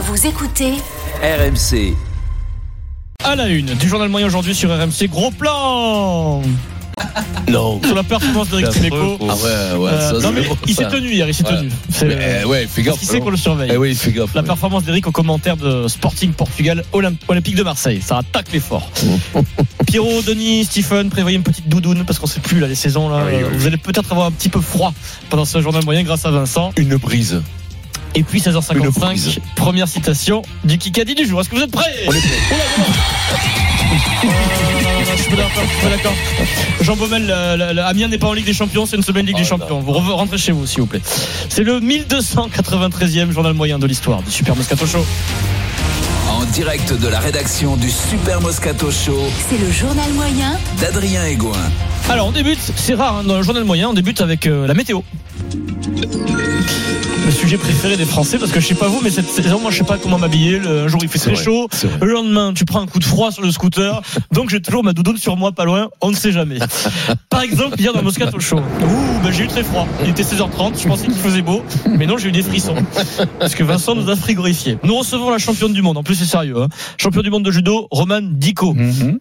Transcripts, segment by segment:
Vous écoutez RMC. À la une du journal moyen aujourd'hui sur RMC, gros plan Non. sur la performance d'Eric Dimeco. Ah ouais, ouais. Euh, ça, non mais il s'est tenu hier, il s'est Ouais. tenu. C'est Mais, ouais, fais gaffe. qui sait non qu'on le surveille. Eh oui, fais gaffe. La ouais. performance d'Eric au commentaire de Sporting Portugal Olymp- Olympique de Marseille. Ça attaque l'effort. Pierrot, Denis, Stephen, prévoyez une petite doudoune parce qu'on sait plus là les saisons là. Oui, oui. Vous allez peut-être avoir un petit peu froid pendant ce journal moyen grâce à Vincent. Une brise. Et puis Une 16h55, prise. première citation du Kikadi du jour. Est-ce que vous êtes prêts? On est prêts. Je suis pas d'accord, je suis pas d'accord. Jean Baumel, la- la- la- Amiens n'est pas en Ligue des Champions, c'est une semaine Ligue Ah, des Champions. Vous re- rentrez chez vous, s'il vous plaît. C'est le 1293e journal moyen de l'histoire du Super Moscato Show. En direct de la rédaction du Super Moscato Show C'est le journal moyen d'Adrien Egoin. Alors, on débute, c'est rare hein, dans le journal moyen, on débute avec euh, la météo. Le sujet préféré des Français, parce que je sais pas vous, mais cette saison, moi je sais pas comment m'habiller. Le- Un jour il fait très vrai, chaud, le lendemain tu prends un coup de froid sur le scooter, donc j'ai toujours ma doudoune sur moi, pas loin, on ne sait jamais. Par exemple, hier dans Moscato Show, ouh, ben, j'ai eu très froid. Il était 16h30, je pensais qu'il faisait beau, mais non, j'ai eu des frissons. Parce que Vincent nous a frigorifié. Nous recevons la championne du monde, en plus c'est sérieux, hein. championne du monde de judo, Romane Dico.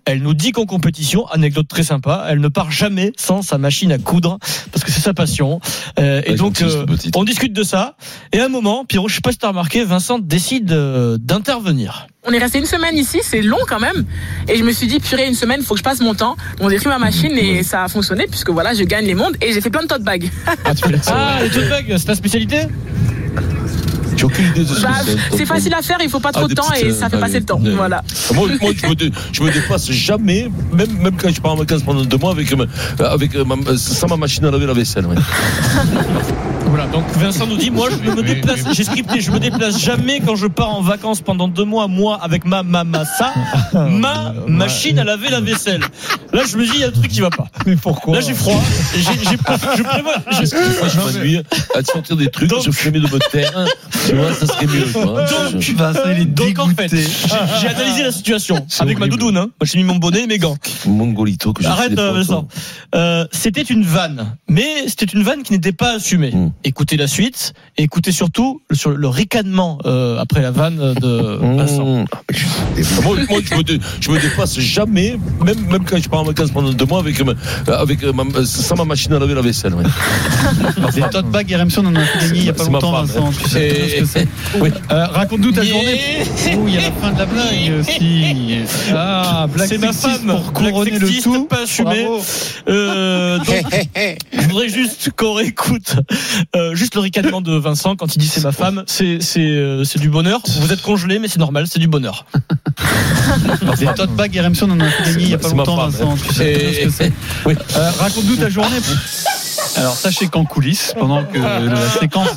Elle nous dit qu'en compétition, anecdote très sympa, elle ne part jamais sans sa machine à coudre, parce que c'est sa passion. Euh, et Ouais, donc, euh, on discute de ça. Et à un moment, Pierrot, je sais pas si t'as remarqué, Vincent décide euh, d'intervenir. On est resté une semaine ici, c'est long quand même. Et je me suis dit, purée, une semaine, faut que je passe mon temps. J'ai pris ma machine et ça a fonctionné puisque voilà, je gagne les mondes et j'ai fait plein de tote bags. Ah, les tote bags, c'est ta spécialité? J'ai aucune idée de ce que Bah, c'est. c'est facile à faire, il faut pas trop Ah, de temps petites, et ça fait euh, passer le temps. Voilà. Moi, moi je, me dé- je me dépasse jamais, même, même quand je pars en vacances pendant deux mois avec, ma- avec ma, sans ma machine à laver la vaisselle. ouais. Voilà, donc Vincent nous dit, moi je me déplace, j'ai scripté, je me déplace jamais quand je pars en vacances pendant deux mois, moi, avec ma mamassa, ma machine à laver la vaisselle. Là, je me dis, il y a un truc qui va pas. Mais pourquoi Là, j'ai froid. J'ai, j'ai, je prévois. je- Moi, je m'ennuie à te sortir des trucs, Donc- je mieux de me taire. Tu vois, ça serait mieux. Donc, Je- Vincent, il est donc en fait, j'ai, j'ai analysé la situation C'est avec ma horrible. doudoune. Hein. Moi, j'ai mis mon bonnet et mes gants. Mongolito que Arrête, euh. Vincent. Euh, c'était une vanne, mais c'était une vanne qui n'était pas assumée. Mm. Écoutez la suite, et écoutez surtout le- sur le ricanement euh, après la vanne de Vincent. Mmh. Ah, moi, moi, je, me dé- je me dépasse jamais, même, même quand je pars en vacances pendant deux mois avec ma, avec ma, sans ma machine à laver la vaisselle. ouais. Des tote bags RMC, on en a fait gagner il y a pas C'est ma longtemps, Vincent. Tu sais c'est. Oui. Euh, Raconte-nous ta journée. Oh, il y a la fin de la blague aussi. Ah, blague C'est ma femme, pour blague couronner le tout. pas assumée. Bravo. Euh, donc, je voudrais juste qu'on réécoute euh, juste le ricanement de Vincent quand il dit c'est ma femme. C'est c'est euh, c'est du bonheur. Vous êtes congelé, mais c'est normal, c'est du bonheur. Des tote bags RMC, on en a fait il y a pas C'est longtemps, Vincent. Tu sais ce que c'est. Oui. Euh, Raconte-nous ta journée. Alors sachez qu'en coulisses, pendant que la séquence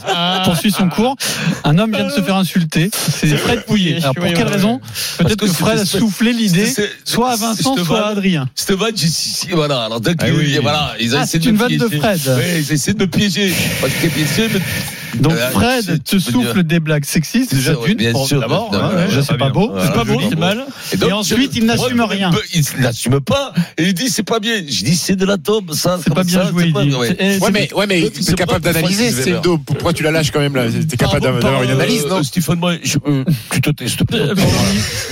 poursuit son cours, un homme vient de se faire insulter. C'est Fred Pouillet. Alors pour quelle raison Peut-être que que Fred a soufflé l'idée, soit à Vincent, cette soit à vanne- Adrien. Si, si, voilà. Alors, donc, Ah oui. voilà, ils ont Ah, essayé c'est de une me vanne de piéger. Fred. Oui, ils essaient de me piéger. Parce que Donc Euh, Fred te souffle dire- des blagues sexistes déjà C'est- d'une bien pour- sûr, d'abord, non, c'est pas beau, C'est pas beau, c'est mal. Et ensuite, je- il n'assume rien. Il n'assume pas. Et il dit, c'est pas bien. Je dis, c'est de la tombe, ça. C'est pas bien ça, joué, ouais. Mais, ouais, mais Donc, tu c'est es capable d'analyser, c'est. Pourquoi tu la lâches quand même là? T'es capable d'avoir une analyse, non? Euh, Stéphane, moi, euh, tu te tais, s'il te plaît. Euh,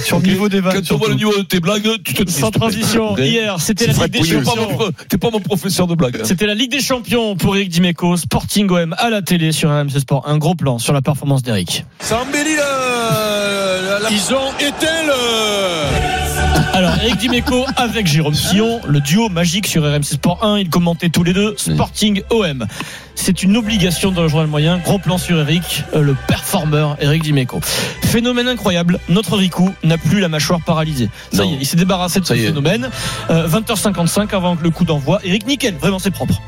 sur le niveau des vannes. Quand on voit le niveau de tes blagues, tu te tais. Sans transition, hier, c'était la Ligue des T'es Champions. mon, t'es pas mon professeur de blagues. C'était la Ligue des Champions pour Eric Dimeco, Sporting OM à la télé sur RMC Sport. Un gros plan sur la performance d'Eric. Ça embellit le... Ils ont éteint le... Alors, Eric Dimeco avec Jérôme Sillon, le duo magique sur RMC Sport 1. Ils commentaient tous les deux Sporting OM. C'est une obligation dans le journal moyen. Gros plan sur Eric, euh, le performeur Eric Dimeco. Phénomène incroyable. Notre Ricou n'a plus la mâchoire paralysée. Ça Non. y est, il s'est débarrassé de ce phénomène. Euh, 20h55 avant le coup d'envoi. Eric nickel, vraiment c'est propre.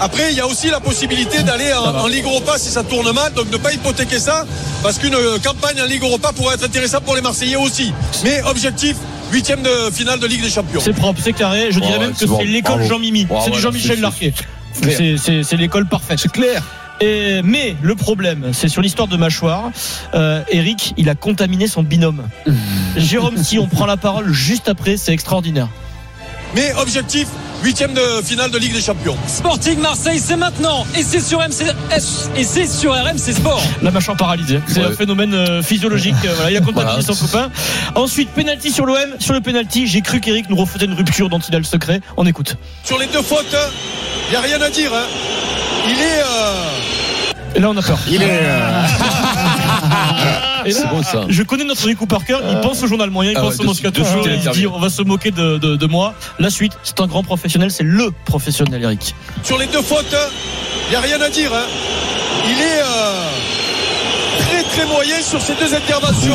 Après, il y a aussi la possibilité d'aller en, en Ligue Europa si ça tourne mal, donc ne pas hypothéquer ça, parce qu'une euh, campagne en Ligue Europa pourrait être intéressante pour les Marseillais aussi. Mais objectif, huitième de finale de Ligue des Champions. C'est propre, c'est carré. Je dirais Ouais, même que c'est bon. c'est l'école. Jean-Mimi. Ouais, C'est du Jean-Michel Larquet. C'est- l'école parfaite. C'est clair. Et, mais le problème, c'est sur l'histoire de mâchoire. Euh, Eric, il a contaminé son binôme. Jérôme, si on prend la parole juste après, c'est extraordinaire. Mais objectif, huitième de finale de Ligue des Champions. Sporting Marseille, c'est maintenant et c'est sur MC et c'est sur RMC Sport. La mâchoire paralysée. C'est Ouais. un phénomène euh, physiologique. Euh, voilà, il a contaminé Voilà. son copain. Ensuite, penalty sur l'OM. Sur le penalty, j'ai cru qu'Eric nous refaisait une rupture dont il a le secret. On écoute. Sur les deux fautes, il n'y a rien à dire. hein. Il est. euh, Et là, on a peur. Il est. euh, C'est bon, ça. Je connais notre Rico Parker, il pense au journal moyen, il Ah pense ouais, au de Moscato Show, suite, il dit on va se moquer de, de- de moi. La suite, c'est un grand professionnel, c'est le professionnel, Eric. sur les deux fautes, il n'y a rien à dire. hein. Il est. euh, Très moyen sur ces deux interventions.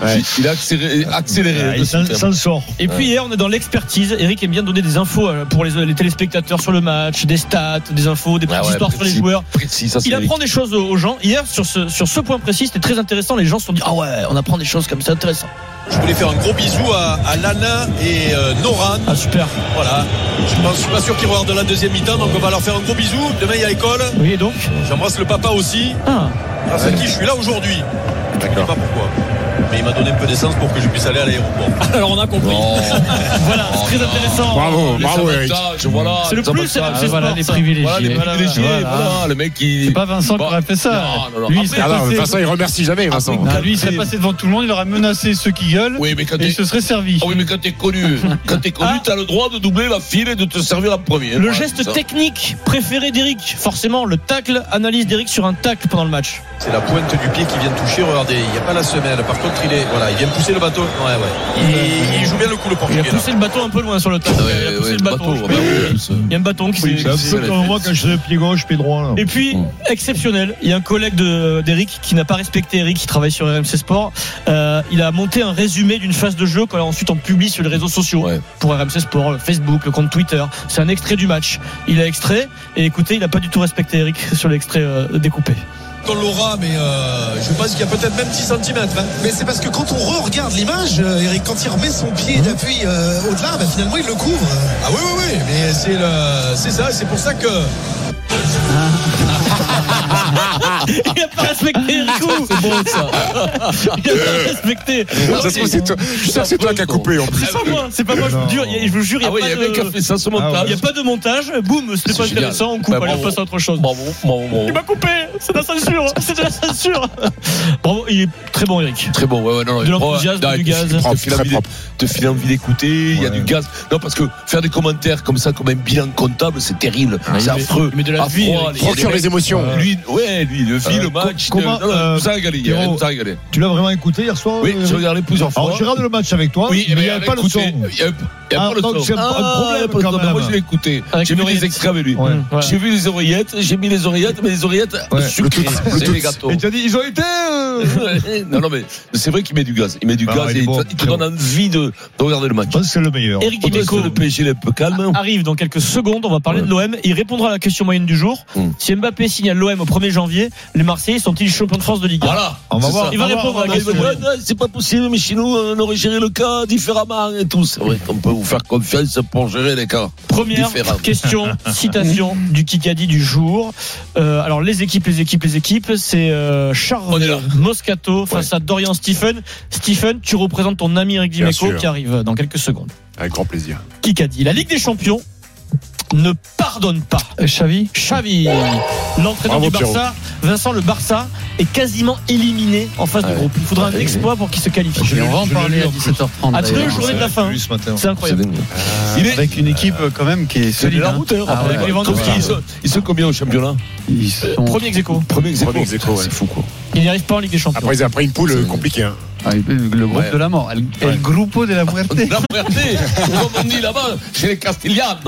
Ah. Il a accéléré. accéléré il s'en sort. Et puis hier, on est dans l'expertise. Eric aime bien donner des infos euh, pour les, les téléspectateurs sur le match, des stats, des infos, des petites Ah ouais, histoires sur les précis. joueurs. Précis, ça Il apprend des choses aux aux gens. Hier, sur ce, sur ce point précis, c'était très intéressant. Les gens se sont dit Ah ouais, on apprend des choses comme ça, intéressant. Je voulais faire un gros bisou à, à Lana et euh, Noran. Ah super. Voilà. Je je suis pas sûr qu'ils regardent la deuxième mi-temps, donc on va leur faire un gros bisou. Demain il y a école. Oui, donc J'embrasse le papa aussi. Ah, Grâce à qui? Je suis là aujourd'hui. Je sais pas pourquoi. Mais il m'a donné un peu d'essence pour que je puisse aller à l'aéroport. Alors on a compris. voilà, c'est très intéressant. Bravo, Les bravo, Eric. voilà. C'est le plus, c'est voilà les privilégiés. Voilà, les privilégiés, voilà. voilà, le mec qui. C'est pas Vincent qui aurait fait ça. Non, non, non. Lui, il Après, serait Ah non, passé- Vincent, il remercie jamais, Vincent. Non, lui, il serait passé devant tout le monde, il aurait menacé ceux qui gueulent Oui, mais quand et t'es. il se serait servi. Ah oui, mais quand t'es connu, quand t'es connu, Ah. t'as le droit de doubler la file et de te servir en premier. Le geste technique préféré d'Eric, forcément, le tacle, analyse d'Eric sur un tacle pendant le match. C'est la pointe du pied qui vient toucher. Regardez, il n'y a pas la semelle. Par contre, il est. Voilà, il vient pousser le bateau. Ouais, ouais. Il, il joue bien le coup, le Il a portugais. là. poussé le bâton un peu loin sur le. Ah ouais, il a poussé ouais, le bateau, oui, Il y a un bâton qui C'est s'est. peu comme moi quand je pied gauche, pied droit. Là. Et puis, exceptionnel, il y a un collègue de- d'Eric qui n'a pas respecté Eric, qui travaille sur RMC Sport. Euh, il a monté un résumé d'une phase de jeu qu'ensuite on publie sur les réseaux sociaux Ouais. pour RMC Sport, le Facebook, le compte Twitter. C'est un extrait du match. Il a extrait et écoutez, il n'a pas du tout respecté Eric sur l'extrait euh, découpé. On l'aura, mais euh, je pense qu'il y a peut-être même 10 cm. Mais c'est parce que quand on re-regarde l'image, euh, Eric, quand il remet son pied d'appui euh, au-delà, bah, finalement il le couvre. Ah oui, oui, oui, mais c'est le, c'est ça, c'est pour ça que. Il n'a pas respecté Eric. C'est bon, ça. Il n'a pas respecté. Ça se trouve, c'est toi- Je suis sûr que c'est toi qui as coupé en plus. C'est pas moi, c'est pas moi, je vous jure, il y a- je vous jure, il Ah a, y a pas un mec qui a de- fait ça ce il y montage. a pas de montage, boum, c'était C'est pas génial. intéressant, on coupe, Bah, allez, on passe à autre chose. Bravo, bravo, bravo. Il m'a coupé, c'est de la censure, c'est de la censure. Bravo, il est très bon, Eric. Très bon, ouais, ouais, non, non, De non, du il- gaz. il te file très envie de- d'écouter, il y a du gaz. Non, parce que faire des commentaires comme ça, comme un bilan comptable, c'est terrible. c'est il met- affreux. il met de la vie, a Procure les émotions. Lui, ouais, lui, le Euh, le match. co- comment, euh, nous a régalé, hier, nous a régalé. Tu l'as vraiment écouté hier soir Oui, euh, j'ai regardé plusieurs fois. Alors j'ai regardé le match avec toi, Oui, mais mais il n'y avait pas le son. Ah, le donc c'est un Ah, problème quand même. Moi, je l'ai écouté. J'ai mis les extraits avec lui. Ouais. J'ai vu les oreillettes, j'ai mis les oreillettes, mais les oreillettes Ouais. sucrées. C'est les gâteaux. Et tu as dit, ils ont été. euh, non, non, mais c'est vrai qu'il met du gaz. Il met du Bah, gaz il est et il bon, te- il te très donne envie de, de regarder le match. Que c'est le meilleur. Eric Dimeco le PSG il est un peu calme. arrive dans quelques secondes, on va parler de l'OM. Il répondra à la question moyenne du jour. Hmm. Si Mbappé signale l'OM au 1er janvier, les Marseillais sont-ils champions de France de Ligue 1 Voilà. On va voir. Il va on répondre à la on question. C'est pas possible, mais chez nous, on aurait géré le cas différemment et tout. C'est vrai qu'on peut vous faire confiance pour gérer les cas. Première question, citation du Kikadi du jour. Euh, alors les équipes, les équipes, les équipes, c'est euh, Charles. Moscato face à Dorian Stephen. Stephen, tu représentes ton ami Eric Dimeco qui arrive dans quelques secondes. Avec grand plaisir. Kikadi, la Ligue des Champions ne pardonne pas. Euh, Xavi Xavi, l'entraîneur du Barça, Vincent le Barça est quasiment éliminé en phase Ouais. de groupe. Il faudra un Ouais. exploit pour qu'il se qualifie. Je on va en parler à en plus. 17h30. À deux journées de la fin. C'est incroyable. Il est. Avec une équipe euh, quand même qui est solide. la hein. route, Ah ouais. Ils sont- Ils sont combien au championnat Ils sont Premier ex aequo. Premier ex ouais. C'est fou, quoi. Il n'y arrive pas en Ligue des Champions. Après, ils ont après une poule euh, compliquée. Hein. Ah, le le groupe Ouais. de la mort. El, el grupo de la muerte. La Muerte, comme on dit là-bas, chez les Castellanos.